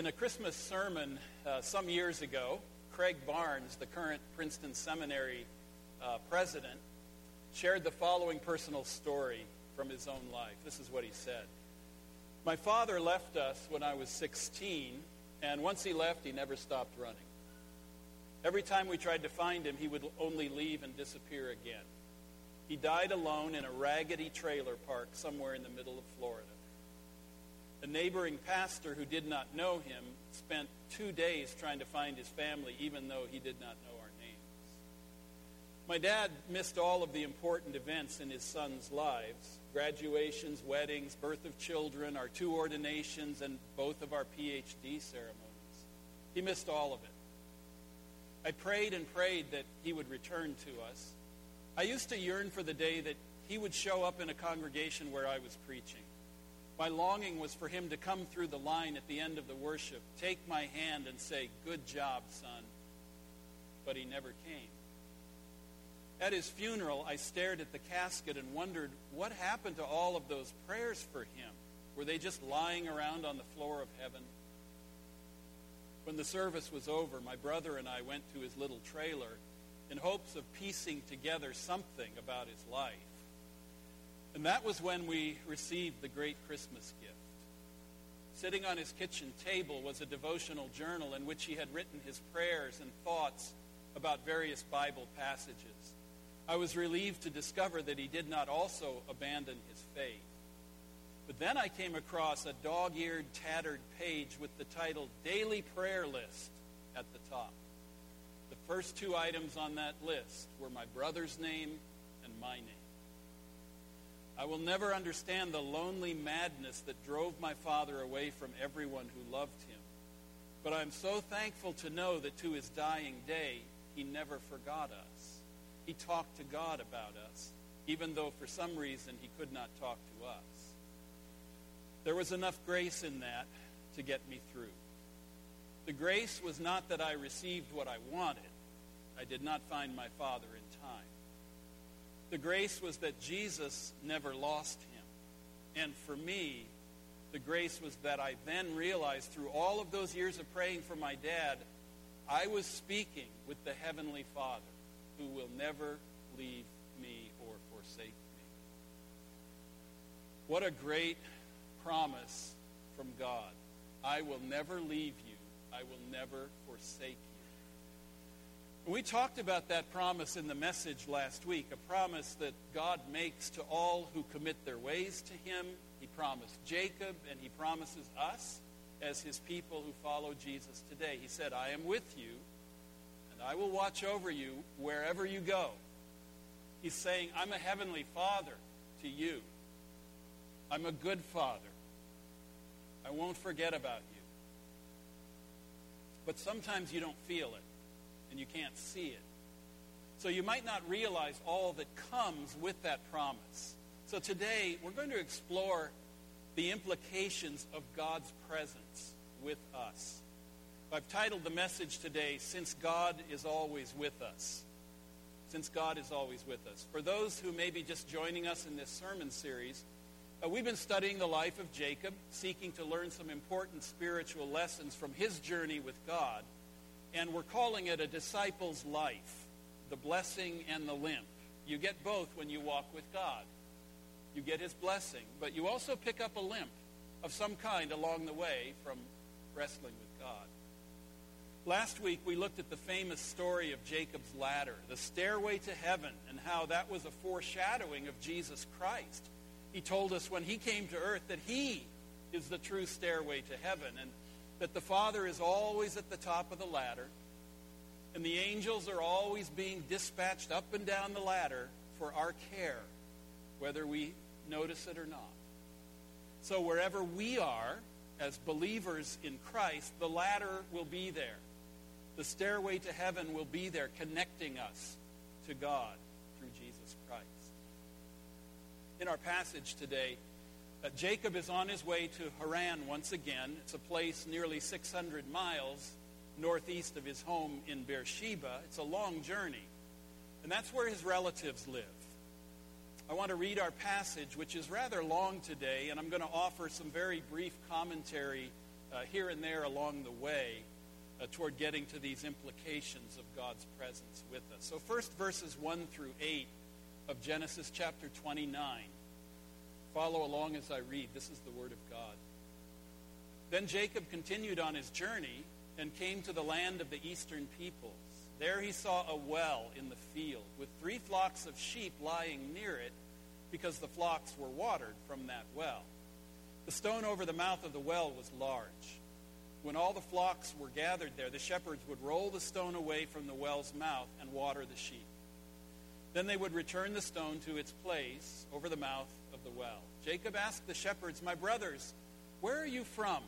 In a Christmas sermon uh, some years ago, Craig Barnes, the current Princeton Seminary uh, president, shared the following personal story from his own life. This is what he said. My father left us when I was 16, and once he left, he never stopped running. Every time we tried to find him, he would only leave and disappear again. He died alone in a raggedy trailer park somewhere in the middle of Florida. A neighboring pastor who did not know him spent two days trying to find his family, even though he did not know our names. My dad missed all of the important events in his son's lives graduations, weddings, birth of children, our two ordinations, and both of our PhD ceremonies. He missed all of it. I prayed and prayed that he would return to us. I used to yearn for the day that he would show up in a congregation where I was preaching. My longing was for him to come through the line at the end of the worship, take my hand, and say, Good job, son. But he never came. At his funeral, I stared at the casket and wondered what happened to all of those prayers for him. Were they just lying around on the floor of heaven? When the service was over, my brother and I went to his little trailer in hopes of piecing together something about his life. And that was when we received the great Christmas gift. Sitting on his kitchen table was a devotional journal in which he had written his prayers and thoughts about various Bible passages. I was relieved to discover that he did not also abandon his faith. But then I came across a dog eared, tattered page with the title Daily Prayer List at the top. The first two items on that list were my brother's name and my name. I will never understand the lonely madness that drove my father away from everyone who loved him. But I'm so thankful to know that to his dying day, he never forgot us. He talked to God about us, even though for some reason he could not talk to us. There was enough grace in that to get me through. The grace was not that I received what I wanted. I did not find my father in time. The grace was that Jesus never lost him. And for me, the grace was that I then realized through all of those years of praying for my dad, I was speaking with the Heavenly Father who will never leave me or forsake me. What a great promise from God. I will never leave you. I will never forsake you. We talked about that promise in the message last week, a promise that God makes to all who commit their ways to him. He promised Jacob, and he promises us as his people who follow Jesus today. He said, I am with you, and I will watch over you wherever you go. He's saying, I'm a heavenly father to you. I'm a good father. I won't forget about you. But sometimes you don't feel it and you can't see it. So you might not realize all that comes with that promise. So today, we're going to explore the implications of God's presence with us. I've titled the message today, Since God is Always With Us. Since God is Always With Us. For those who may be just joining us in this sermon series, uh, we've been studying the life of Jacob, seeking to learn some important spiritual lessons from his journey with God and we're calling it a disciple's life, the blessing and the limp. You get both when you walk with God. You get his blessing, but you also pick up a limp of some kind along the way from wrestling with God. Last week, we looked at the famous story of Jacob's ladder, the stairway to heaven, and how that was a foreshadowing of Jesus Christ. He told us when he came to earth that he is the true stairway to heaven. And that the Father is always at the top of the ladder, and the angels are always being dispatched up and down the ladder for our care, whether we notice it or not. So wherever we are as believers in Christ, the ladder will be there. The stairway to heaven will be there, connecting us to God through Jesus Christ. In our passage today, Jacob is on his way to Haran once again. It's a place nearly 600 miles northeast of his home in Beersheba. It's a long journey. And that's where his relatives live. I want to read our passage, which is rather long today, and I'm going to offer some very brief commentary uh, here and there along the way uh, toward getting to these implications of God's presence with us. So, first, verses 1 through 8 of Genesis chapter 29. Follow along as I read. This is the Word of God. Then Jacob continued on his journey and came to the land of the eastern peoples. There he saw a well in the field with three flocks of sheep lying near it because the flocks were watered from that well. The stone over the mouth of the well was large. When all the flocks were gathered there, the shepherds would roll the stone away from the well's mouth and water the sheep. Then they would return the stone to its place over the mouth of the well. Jacob asked the shepherds, My brothers, where are you from?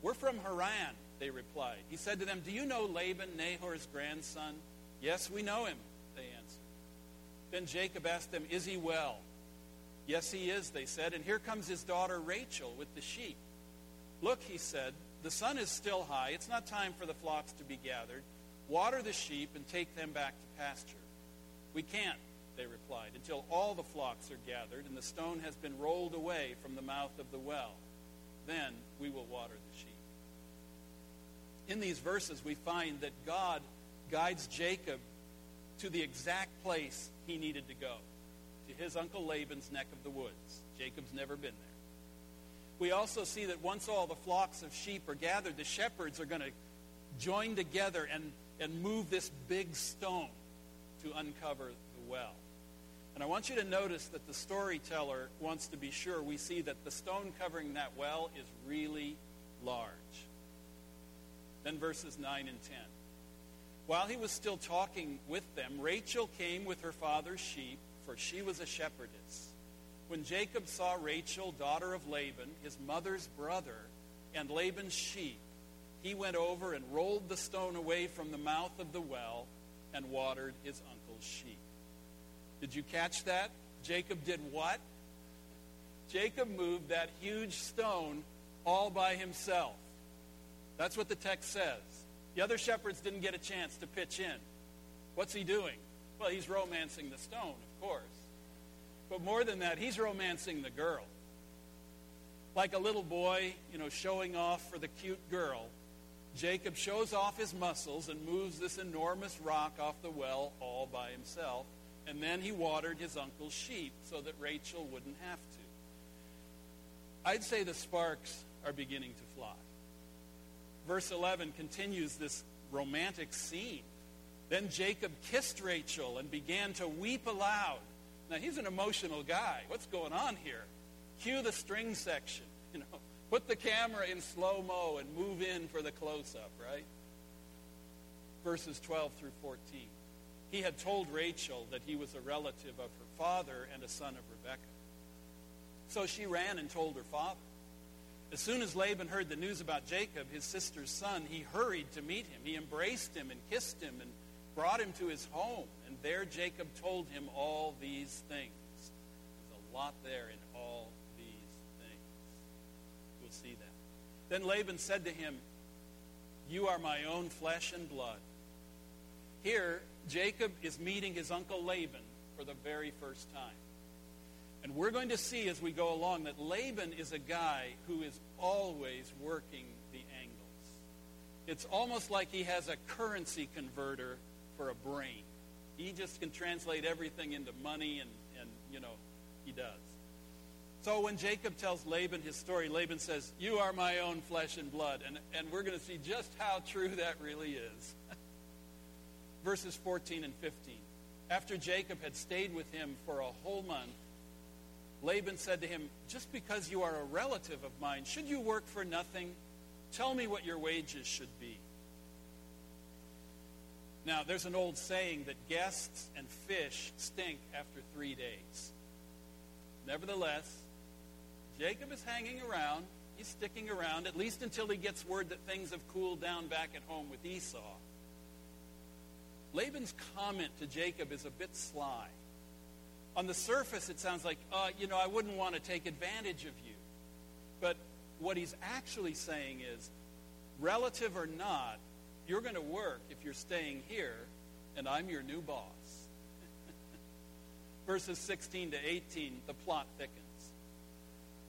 We're from Haran, they replied. He said to them, Do you know Laban, Nahor's grandson? Yes, we know him, they answered. Then Jacob asked them, Is he well? Yes, he is, they said. And here comes his daughter Rachel with the sheep. Look, he said, the sun is still high. It's not time for the flocks to be gathered. Water the sheep and take them back to pasture. We can't, they replied, until all the flocks are gathered and the stone has been rolled away from the mouth of the well. Then we will water the sheep. In these verses, we find that God guides Jacob to the exact place he needed to go, to his uncle Laban's neck of the woods. Jacob's never been there. We also see that once all the flocks of sheep are gathered, the shepherds are going to join together and, and move this big stone to uncover the well. And I want you to notice that the storyteller wants to be sure we see that the stone covering that well is really large. Then verses 9 and 10. While he was still talking with them, Rachel came with her father's sheep, for she was a shepherdess. When Jacob saw Rachel, daughter of Laban, his mother's brother, and Laban's sheep, he went over and rolled the stone away from the mouth of the well and watered his uncle's sheep. Did you catch that? Jacob did what? Jacob moved that huge stone all by himself. That's what the text says. The other shepherds didn't get a chance to pitch in. What's he doing? Well, he's romancing the stone, of course. But more than that, he's romancing the girl. Like a little boy, you know, showing off for the cute girl, Jacob shows off his muscles and moves this enormous rock off the well all by himself. And then he watered his uncle's sheep so that Rachel wouldn't have to. I'd say the sparks are beginning to fly. Verse 11 continues this romantic scene. Then Jacob kissed Rachel and began to weep aloud. Now, he's an emotional guy. What's going on here? Cue the string section. You know, put the camera in slow mo and move in for the close up, right? Verses 12 through 14. He had told Rachel that he was a relative of her father and a son of Rebekah. So she ran and told her father. As soon as Laban heard the news about Jacob, his sister's son, he hurried to meet him. He embraced him and kissed him and brought him to his home. And there Jacob told him all these things. There's a lot there in all. See that. Then Laban said to him, You are my own flesh and blood. Here, Jacob is meeting his uncle Laban for the very first time. And we're going to see as we go along that Laban is a guy who is always working the angles. It's almost like he has a currency converter for a brain. He just can translate everything into money, and, and you know, he does. So when Jacob tells Laban his story, Laban says, You are my own flesh and blood. And, and we're going to see just how true that really is. Verses 14 and 15. After Jacob had stayed with him for a whole month, Laban said to him, Just because you are a relative of mine, should you work for nothing? Tell me what your wages should be. Now, there's an old saying that guests and fish stink after three days. Nevertheless, Jacob is hanging around. He's sticking around, at least until he gets word that things have cooled down back at home with Esau. Laban's comment to Jacob is a bit sly. On the surface, it sounds like, uh, you know, I wouldn't want to take advantage of you. But what he's actually saying is, relative or not, you're going to work if you're staying here, and I'm your new boss. Verses 16 to 18, the plot thickens.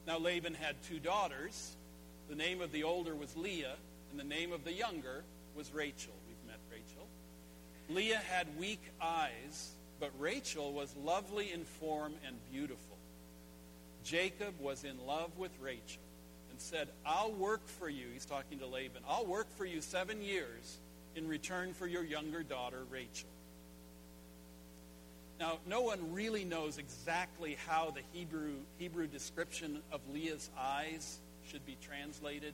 Now Laban had two daughters, The name of the older was Leah, and the name of the younger was Rachel. We've met Rachel. Leah had weak eyes, but Rachel was lovely in form and beautiful. Jacob was in love with Rachel and said, I'll work for you. He's talking to Laban. I'll work for you seven years in return for your younger daughter, Rachel. Now, no one really knows exactly how the Hebrew, Hebrew description of Leah's eyes should be translated.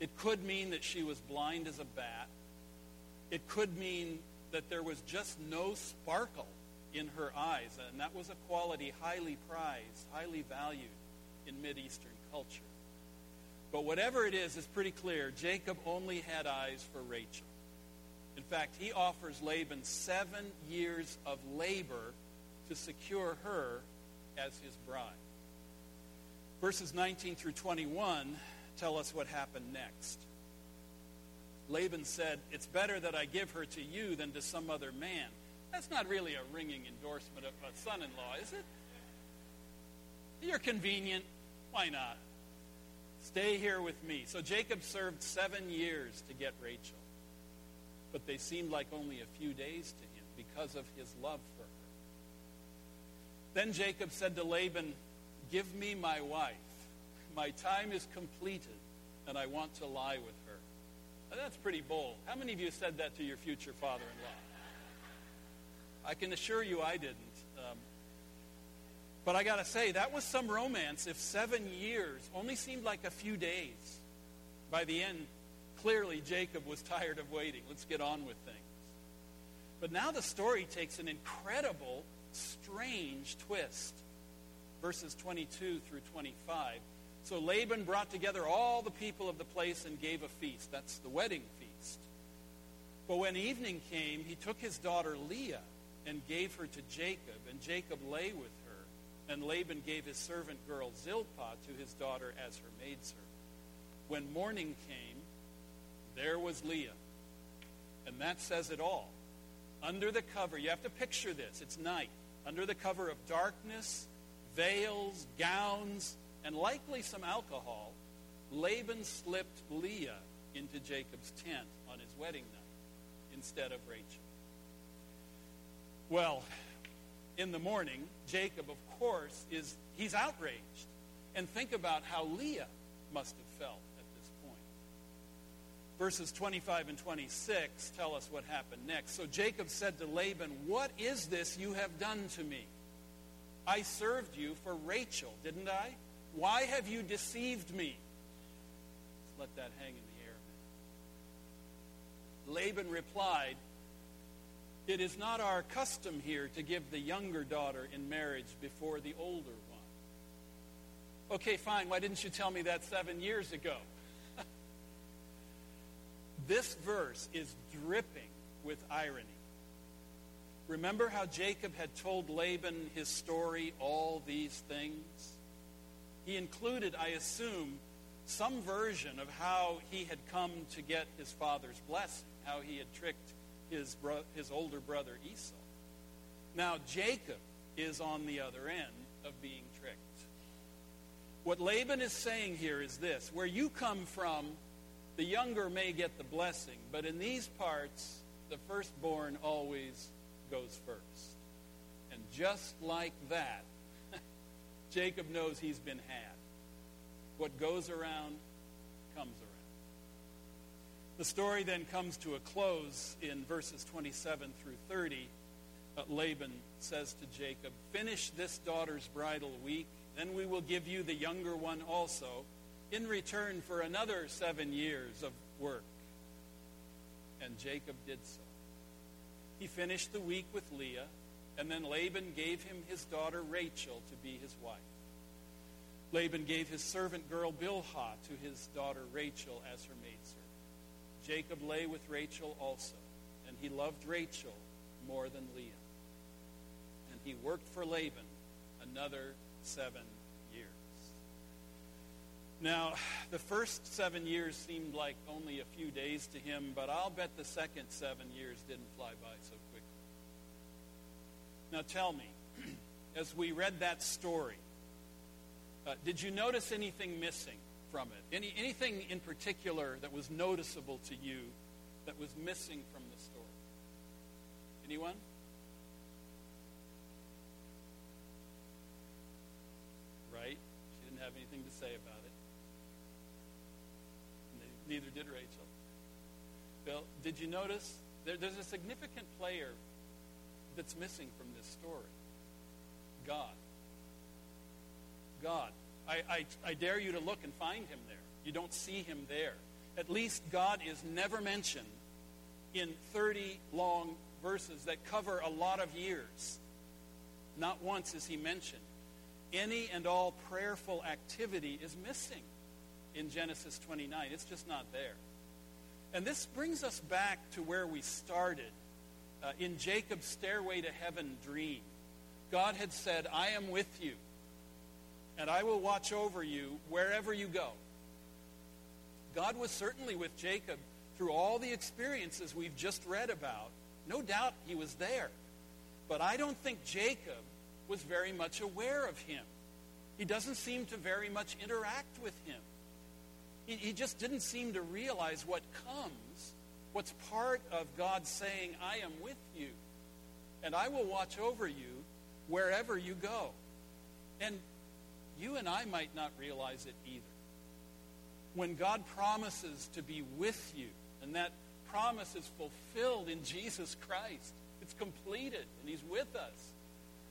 It could mean that she was blind as a bat. It could mean that there was just no sparkle in her eyes, and that was a quality highly prized, highly valued in Mideastern culture. But whatever it is, it's pretty clear. Jacob only had eyes for Rachel. In fact, he offers Laban seven years of labor to secure her as his bride. Verses 19 through 21 tell us what happened next. Laban said, It's better that I give her to you than to some other man. That's not really a ringing endorsement of a son in law, is it? You're convenient. Why not? Stay here with me. So Jacob served seven years to get Rachel. But they seemed like only a few days to him because of his love for her. Then Jacob said to Laban, Give me my wife. My time is completed, and I want to lie with her. Now, that's pretty bold. How many of you said that to your future father in law? I can assure you I didn't. Um, but I got to say, that was some romance if seven years only seemed like a few days. By the end, clearly Jacob was tired of waiting. Let's get on with things. But now the story takes an incredible, strange twist. Verses 22 through 25. So Laban brought together all the people of the place and gave a feast. That's the wedding feast. But when evening came, he took his daughter Leah and gave her to Jacob, and Jacob lay with her, and Laban gave his servant girl Zilpah to his daughter as her maidservant. When morning came, there was Leah. And that says it all. Under the cover, you have to picture this, it's night. Under the cover of darkness, veils, gowns, and likely some alcohol, Laban slipped Leah into Jacob's tent on his wedding night instead of Rachel. Well, in the morning, Jacob, of course, is he's outraged. And think about how Leah must have felt. Verses 25 and 26 tell us what happened next. So Jacob said to Laban, What is this you have done to me? I served you for Rachel, didn't I? Why have you deceived me? Let's let that hang in the air. Laban replied, it is not our custom here to give the younger daughter in marriage before the older one. Okay, fine. Why didn't you tell me that seven years ago? This verse is dripping with irony. Remember how Jacob had told Laban his story, all these things? He included, I assume, some version of how he had come to get his father's blessing, how he had tricked his, bro- his older brother Esau. Now, Jacob is on the other end of being tricked. What Laban is saying here is this where you come from, the younger may get the blessing, but in these parts, the firstborn always goes first. And just like that, Jacob knows he's been had. What goes around comes around. The story then comes to a close in verses 27 through 30. Uh, Laban says to Jacob, Finish this daughter's bridal week, then we will give you the younger one also, in return for another seven years of work. And Jacob did so. He finished the week with Leah, and then Laban gave him his daughter Rachel to be his wife. Laban gave his servant girl Bilhah to his daughter Rachel as her maidservant. Jacob lay with Rachel also, and he loved Rachel more than Leah. And he worked for Laban another seven. Now, the first seven years seemed like only a few days to him, but I'll bet the second seven years didn't fly by so quickly. Now, tell me, as we read that story, uh, did you notice anything missing from it? Any, anything in particular that was noticeable to you that was missing from the story? Anyone? Right? She didn't have anything to say about it. Neither did Rachel. Bill, did you notice? There, there's a significant player that's missing from this story God. God. I, I, I dare you to look and find him there. You don't see him there. At least God is never mentioned in 30 long verses that cover a lot of years. Not once is he mentioned. Any and all prayerful activity is missing in Genesis 29. It's just not there. And this brings us back to where we started uh, in Jacob's stairway to heaven dream. God had said, I am with you, and I will watch over you wherever you go. God was certainly with Jacob through all the experiences we've just read about. No doubt he was there. But I don't think Jacob was very much aware of him. He doesn't seem to very much interact with him. He, he just didn't seem to realize what comes, what's part of God saying, I am with you, and I will watch over you wherever you go. And you and I might not realize it either. When God promises to be with you, and that promise is fulfilled in Jesus Christ, it's completed, and He's with us.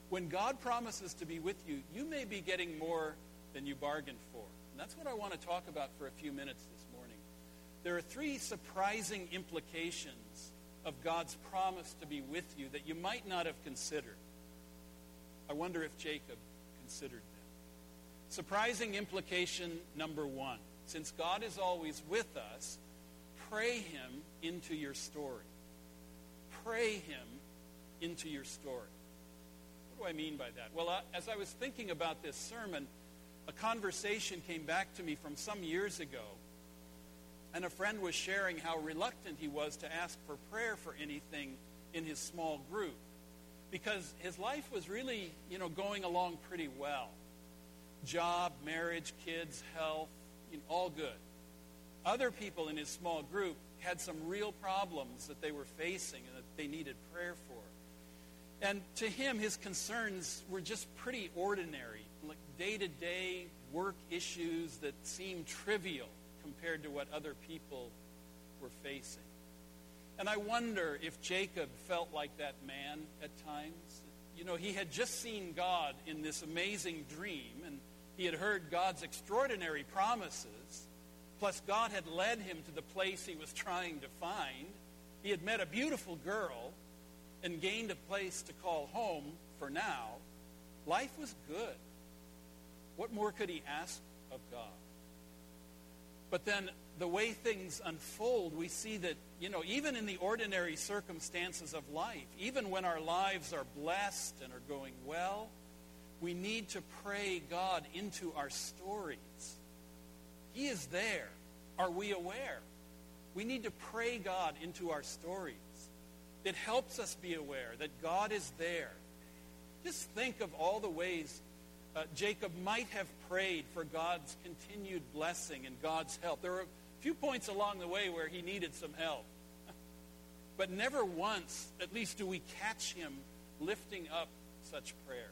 When God promises to be with you, you may be getting more than you bargained for. And that's what I want to talk about for a few minutes this morning. There are three surprising implications of God's promise to be with you that you might not have considered. I wonder if Jacob considered them. Surprising implication number one. Since God is always with us, pray him into your story. Pray him into your story. What do I mean by that? Well, uh, as I was thinking about this sermon, a conversation came back to me from some years ago, and a friend was sharing how reluctant he was to ask for prayer for anything in his small group because his life was really, you know, going along pretty well. Job, marriage, kids, health, you know, all good. Other people in his small group had some real problems that they were facing and that they needed prayer for. And to him, his concerns were just pretty ordinary like day-to-day work issues that seem trivial compared to what other people were facing. And I wonder if Jacob felt like that man at times. You know, he had just seen God in this amazing dream, and he had heard God's extraordinary promises. Plus, God had led him to the place he was trying to find. He had met a beautiful girl and gained a place to call home for now. Life was good. What more could he ask of God? But then the way things unfold, we see that, you know, even in the ordinary circumstances of life, even when our lives are blessed and are going well, we need to pray God into our stories. He is there. Are we aware? We need to pray God into our stories. It helps us be aware that God is there. Just think of all the ways uh, Jacob might have prayed for God's continued blessing and God's help. There were a few points along the way where he needed some help. but never once, at least, do we catch him lifting up such prayers.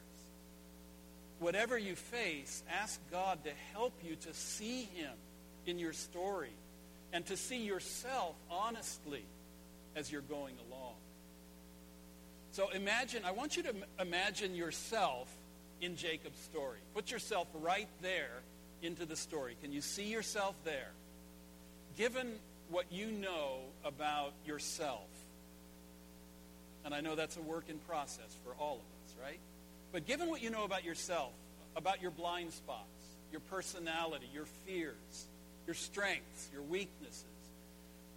Whatever you face, ask God to help you to see him in your story and to see yourself honestly as you're going along. So imagine, I want you to imagine yourself in Jacob's story. Put yourself right there into the story. Can you see yourself there? Given what you know about yourself, and I know that's a work in process for all of us, right? But given what you know about yourself, about your blind spots, your personality, your fears, your strengths, your weaknesses,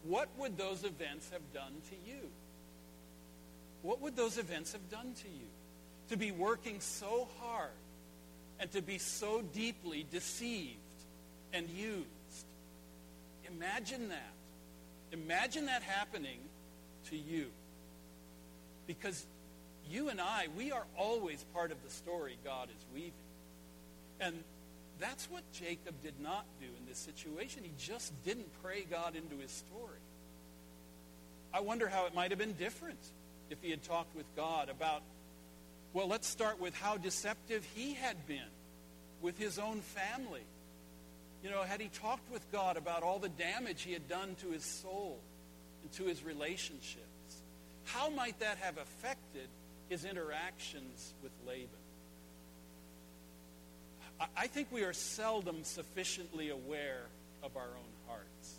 what would those events have done to you? What would those events have done to you? To be working so hard and to be so deeply deceived and used. Imagine that. Imagine that happening to you. Because you and I, we are always part of the story God is weaving. And That's what Jacob did not do in this situation. He just didn't pray God into his story. I wonder how it might have been different if he had talked with God about, well, let's start with how deceptive he had been with his own family. You know, had he talked with God about all the damage he had done to his soul and to his relationships, how might that have affected his interactions with Laban? I think we are seldom sufficiently aware of our own hearts.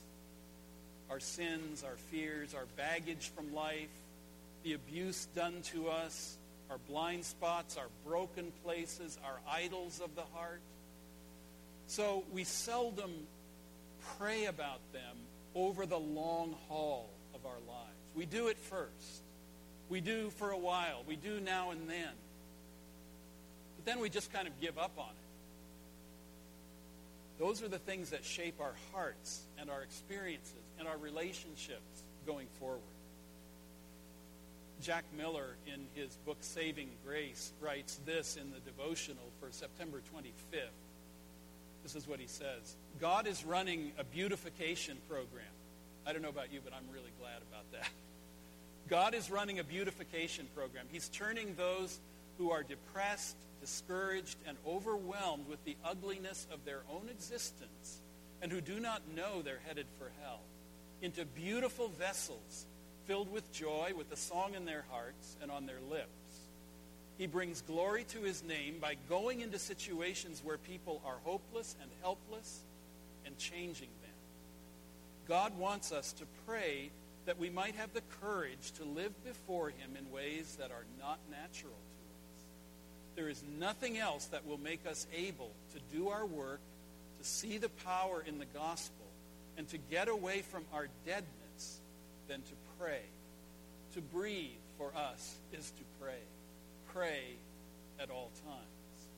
Our sins, our fears, our baggage from life, the abuse done to us, our blind spots, our broken places, our idols of the heart. So we seldom pray about them over the long haul of our lives. We do it first. We do for a while. We do now and then. But then we just kind of give up on it. Those are the things that shape our hearts and our experiences and our relationships going forward. Jack Miller, in his book Saving Grace, writes this in the devotional for September 25th. This is what he says God is running a beautification program. I don't know about you, but I'm really glad about that. God is running a beautification program. He's turning those who are depressed, discouraged, and overwhelmed with the ugliness of their own existence and who do not know they're headed for hell into beautiful vessels filled with joy, with a song in their hearts and on their lips. He brings glory to his name by going into situations where people are hopeless and helpless and changing them. God wants us to pray that we might have the courage to live before him in ways that are not natural to us. There is nothing else that will make us able to do our work, to see the power in the gospel, and to get away from our deadness than to pray. To breathe for us is to pray. Pray at all times.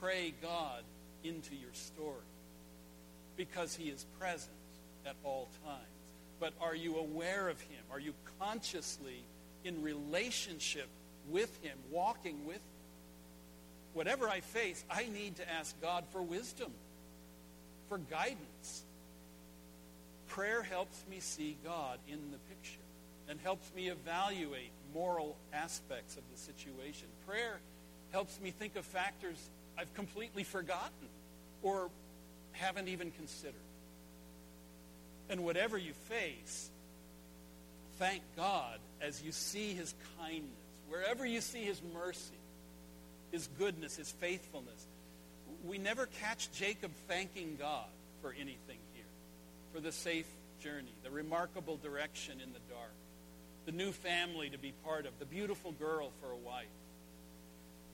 Pray God into your story because he is present at all times. But are you aware of him? Are you consciously in relationship with him, walking with him? Whatever I face, I need to ask God for wisdom, for guidance. Prayer helps me see God in the picture and helps me evaluate moral aspects of the situation. Prayer helps me think of factors I've completely forgotten or haven't even considered. And whatever you face, thank God as you see his kindness, wherever you see his mercy, his goodness, his faithfulness. We never catch Jacob thanking God for anything here, for the safe journey, the remarkable direction in the dark, the new family to be part of, the beautiful girl for a wife.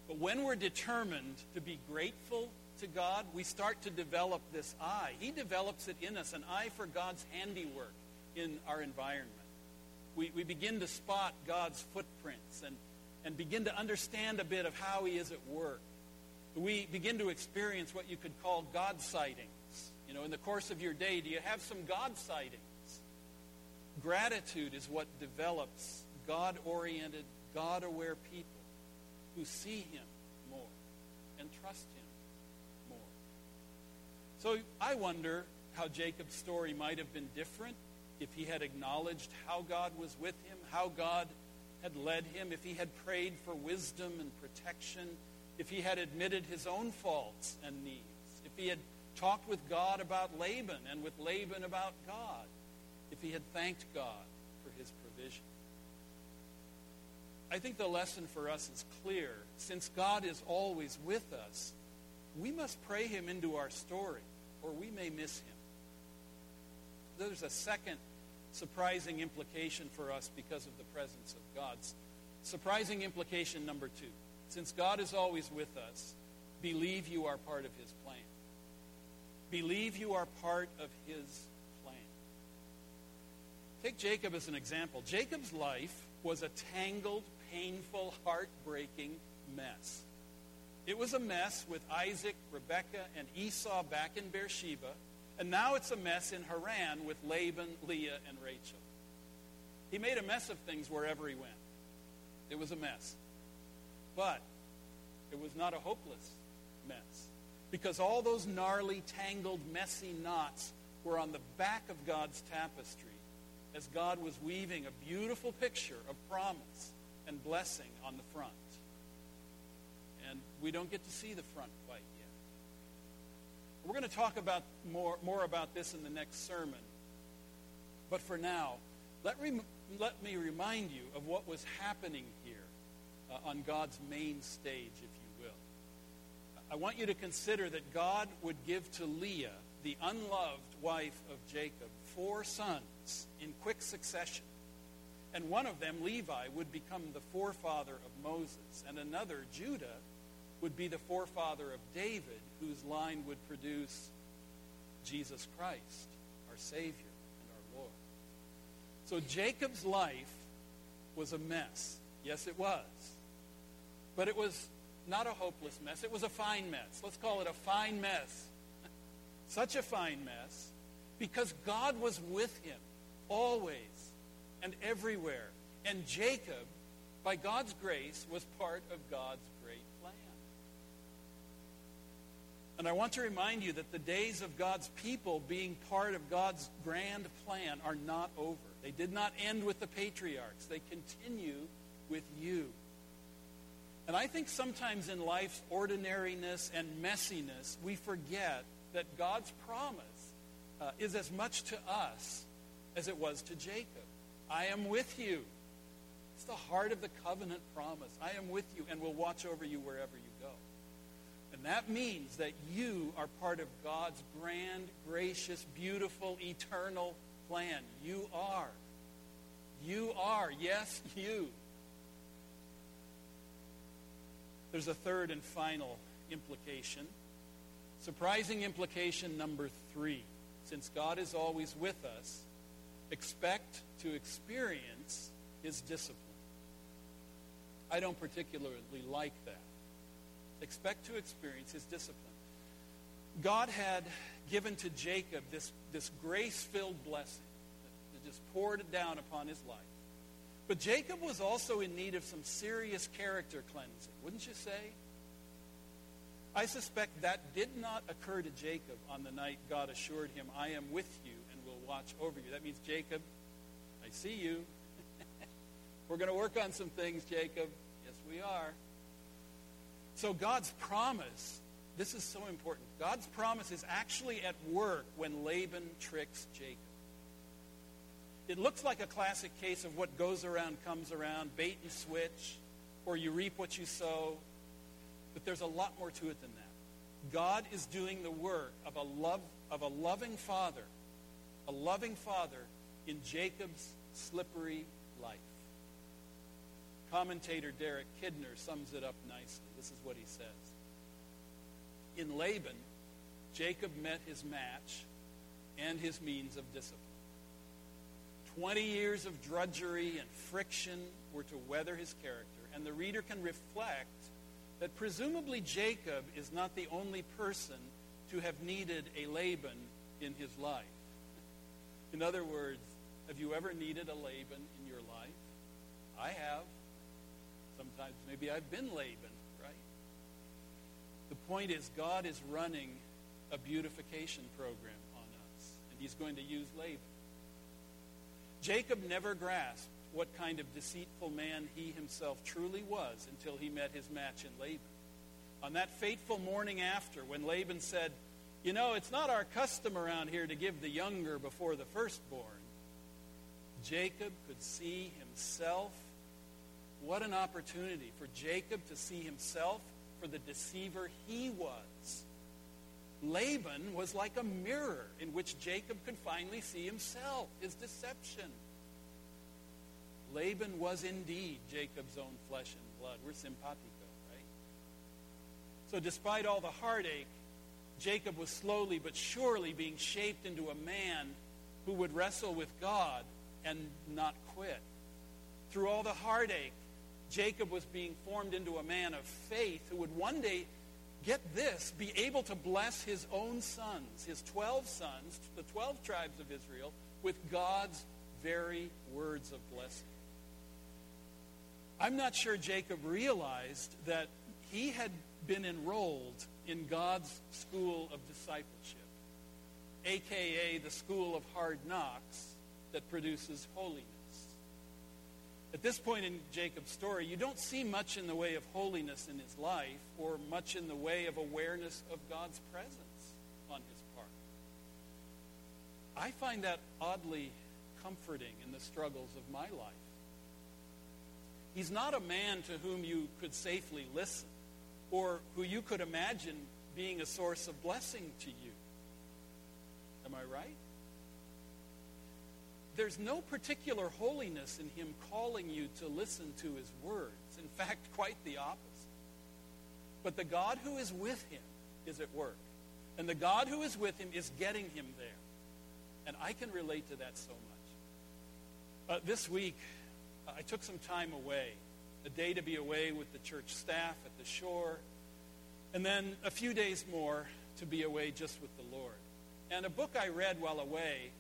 But when we're determined to be grateful to God, we start to develop this eye. He develops it in us, an eye for God's handiwork in our environment. We, we begin to spot God's footprints and, and begin to understand a bit of how he is at work. We begin to experience what you could call God sightings. You know, in the course of your day, do you have some God sightings? Gratitude is what develops God-oriented, God-aware people who see him more and trust him. More. So I wonder how Jacob's story might have been different if he had acknowledged how God was with him, how God had led him, if he had prayed for wisdom and protection, if he had admitted his own faults and needs, if he had talked with God about Laban and with Laban about God, he had thanked God for his provision. I think the lesson for us is clear. Since God is always with us, we must pray him into our story or we may miss him. There's a second surprising implication for us because of the presence of God's. Surprising implication number two. Since God is always with us, believe you are part of his plan. Believe you are part of his. Take Jacob as an example. Jacob's life was a tangled, painful, heartbreaking mess. It was a mess with Isaac, Rebekah, and Esau back in Beersheba, and now it's a mess in Haran with Laban, Leah, and Rachel. He made a mess of things wherever he went. It was a mess. But it was not a hopeless mess. Because all those gnarly, tangled, messy knots were on the back of God's tapestry as God was weaving a beautiful picture of promise and blessing on the front. And we don't get to see the front quite yet. We're going to talk about more, more about this in the next sermon. But for now, let, re- let me remind you of what was happening here uh, on God's main stage, if you will. I want you to consider that God would give to Leah, the unloved wife of Jacob, four sons in quick succession. And one of them, Levi, would become the forefather of Moses, and another, Judah, would be the forefather of David, whose line would produce Jesus Christ, our Savior and our Lord. So Jacob's life was a mess. Yes, it was. But it was not a hopeless mess. It was a fine mess. Let's call it a fine mess. Such a fine mess because God was with him always and everywhere. And Jacob, by God's grace, was part of God's great plan. And I want to remind you that the days of God's people being part of God's grand plan are not over. They did not end with the patriarchs. They continue with you. And I think sometimes in life's ordinariness and messiness, we forget that God's promise uh, is as much to us as it was to Jacob. I am with you. It's the heart of the covenant promise. I am with you and will watch over you wherever you go. And that means that you are part of God's grand, gracious, beautiful, eternal plan. You are. You are. Yes, you. There's a third and final implication. Surprising implication number three. Since God is always with us, expect to experience his discipline. I don't particularly like that. Expect to experience his discipline. God had given to Jacob this, this grace-filled blessing that just poured down upon his life. But Jacob was also in need of some serious character cleansing, wouldn't you say? I suspect that did not occur to Jacob on the night God assured him, I am with you and will watch over you. That means, Jacob, I see you. We're going to work on some things, Jacob. Yes, we are. So God's promise, this is so important. God's promise is actually at work when Laban tricks Jacob. It looks like a classic case of what goes around comes around, bait and switch, or you reap what you sow. But there's a lot more to it than that. God is doing the work of a love of a loving father, a loving father in Jacob's slippery life. Commentator Derek Kidner sums it up nicely. This is what he says. In Laban, Jacob met his match and his means of discipline. Twenty years of drudgery and friction were to weather his character, and the reader can reflect that presumably Jacob is not the only person to have needed a Laban in his life. In other words, have you ever needed a Laban in your life? I have. Sometimes maybe I've been Laban, right? The point is, God is running a beautification program on us, and he's going to use Laban. Jacob never grasped what kind of deceitful man he himself truly was until he met his match in Laban. On that fateful morning after, when Laban said, You know, it's not our custom around here to give the younger before the firstborn, Jacob could see himself. What an opportunity for Jacob to see himself for the deceiver he was. Laban was like a mirror in which Jacob could finally see himself, his deception. Laban was indeed Jacob's own flesh and blood. We're simpatico, right? So despite all the heartache, Jacob was slowly but surely being shaped into a man who would wrestle with God and not quit. Through all the heartache, Jacob was being formed into a man of faith who would one day, get this, be able to bless his own sons, his 12 sons, the 12 tribes of Israel, with God's very words of blessing. I'm not sure Jacob realized that he had been enrolled in God's school of discipleship, aka the school of hard knocks that produces holiness. At this point in Jacob's story, you don't see much in the way of holiness in his life or much in the way of awareness of God's presence on his part. I find that oddly comforting in the struggles of my life. He's not a man to whom you could safely listen or who you could imagine being a source of blessing to you. Am I right? There's no particular holiness in him calling you to listen to his words. In fact, quite the opposite. But the God who is with him is at work. And the God who is with him is getting him there. And I can relate to that so much. Uh, this week, Uh, I took some time away, a day to be away with the church staff at the shore, and then a few days more to be away just with the Lord. And a book I read while away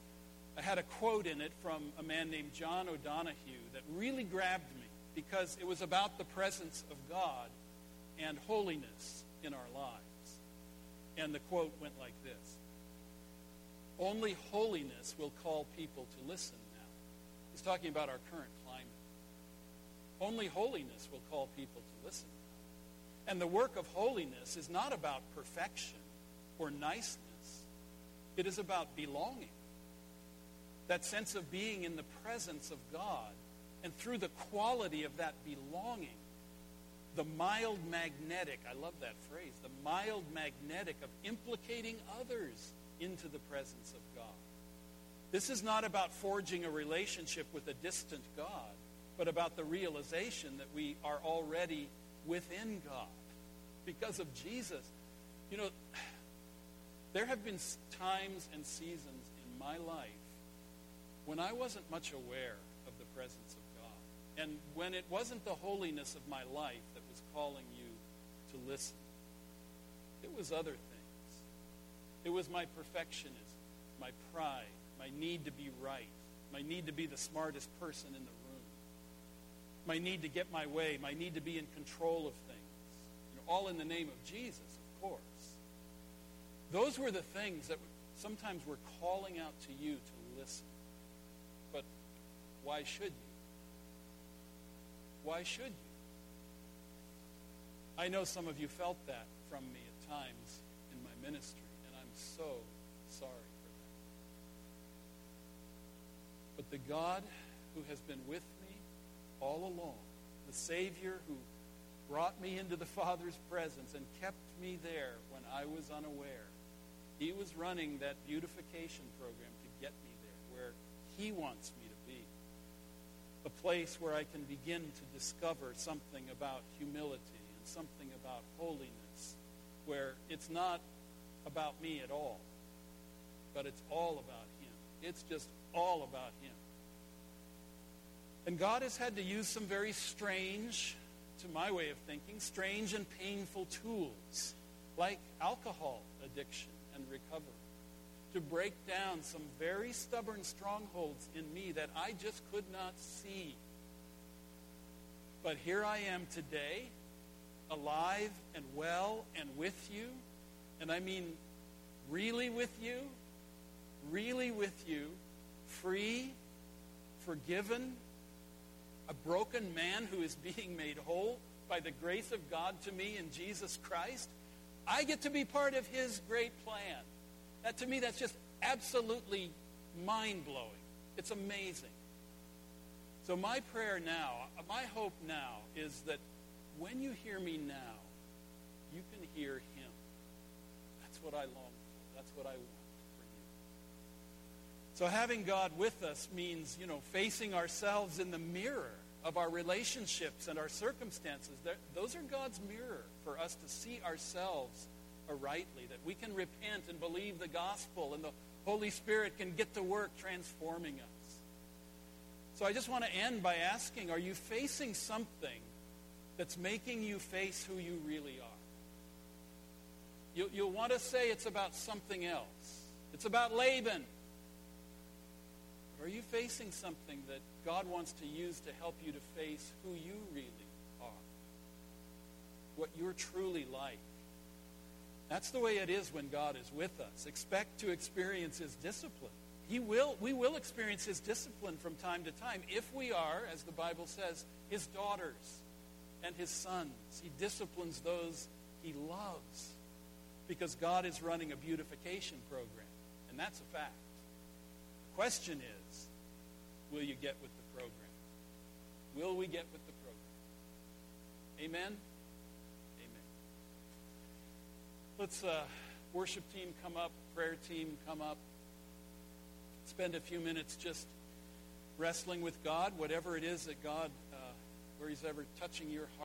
I had a quote in it from a man named John O'Donohue that really grabbed me because it was about the presence of God and holiness in our lives. And the quote went like this Only holiness will call people to listen. He's talking about our current climate. Only holiness will call people to listen. And the work of holiness is not about perfection or niceness, it is about belonging that sense of being in the presence of God. And through the quality of that belonging, the mild magnetic, I love that phrase, the mild magnetic of implicating others into the presence of God. This is not about forging a relationship with a distant God, but about the realization that we are already within God because of Jesus. You know, there have been times and seasons in my life when I wasn't much aware of the presence of God, and when it wasn't the holiness of my life that was calling you to listen, it was other things. It was my perfectionism, my pride, my need to be right, my need to be the smartest person in the room, my need to get my way, my need to be in control of things, you know, all in the name of Jesus, of course. Those were the things that sometimes were calling out to you to listen. But why should you? Why should you? I know some of you felt that from me at times in my ministry, and I'm so sorry for that. But the God who has been with me all along, the Savior who brought me into the Father's presence and kept me there when I was unaware, he was running that beautification program to get me there where he wants me to be. a place where I can begin to discover something about humility and something about holiness, where it's not about me at all, but it's all about Him. It's just all about Him. And God has had to use some very strange, to my way of thinking, strange and painful tools, like alcohol addiction and recovery to break down some very stubborn strongholds in me that I just could not see. But here I am today, alive and well and with you. And I mean, really with you, really with you, free, forgiven, a broken man who is being made whole by the grace of God to me in Jesus Christ. I get to be part of his great plan. That to me, that's just absolutely mind blowing. It's amazing. So, my prayer now, my hope now is that when you hear me now, you can hear him. That's what I long for. That's what I want for you. So, having God with us means, you know, facing ourselves in the mirror of our relationships and our circumstances. Those are God's mirror for us to see ourselves rightly, that we can repent and believe the gospel, and the Holy Spirit can get to work transforming us. So I just want to end by asking are you facing something that's making you face who you really are? You, you'll want to say it's about something else. It's about Laban. Are you facing something that God wants to use to help you to face who you really are? What you're truly like? That's the way it is when God is with us. Expect to experience his discipline. He will, we will experience his discipline from time to time if we are, as the Bible says, his daughters and his sons. He disciplines those he loves because God is running a beautification program. And that's a fact. Question is, will you get with the program? Will we get with the program? Amen? Amen. Let's uh, worship team come up, prayer team come up. Spend a few minutes just wrestling with God, whatever it is that God, uh, where he's ever touching your heart.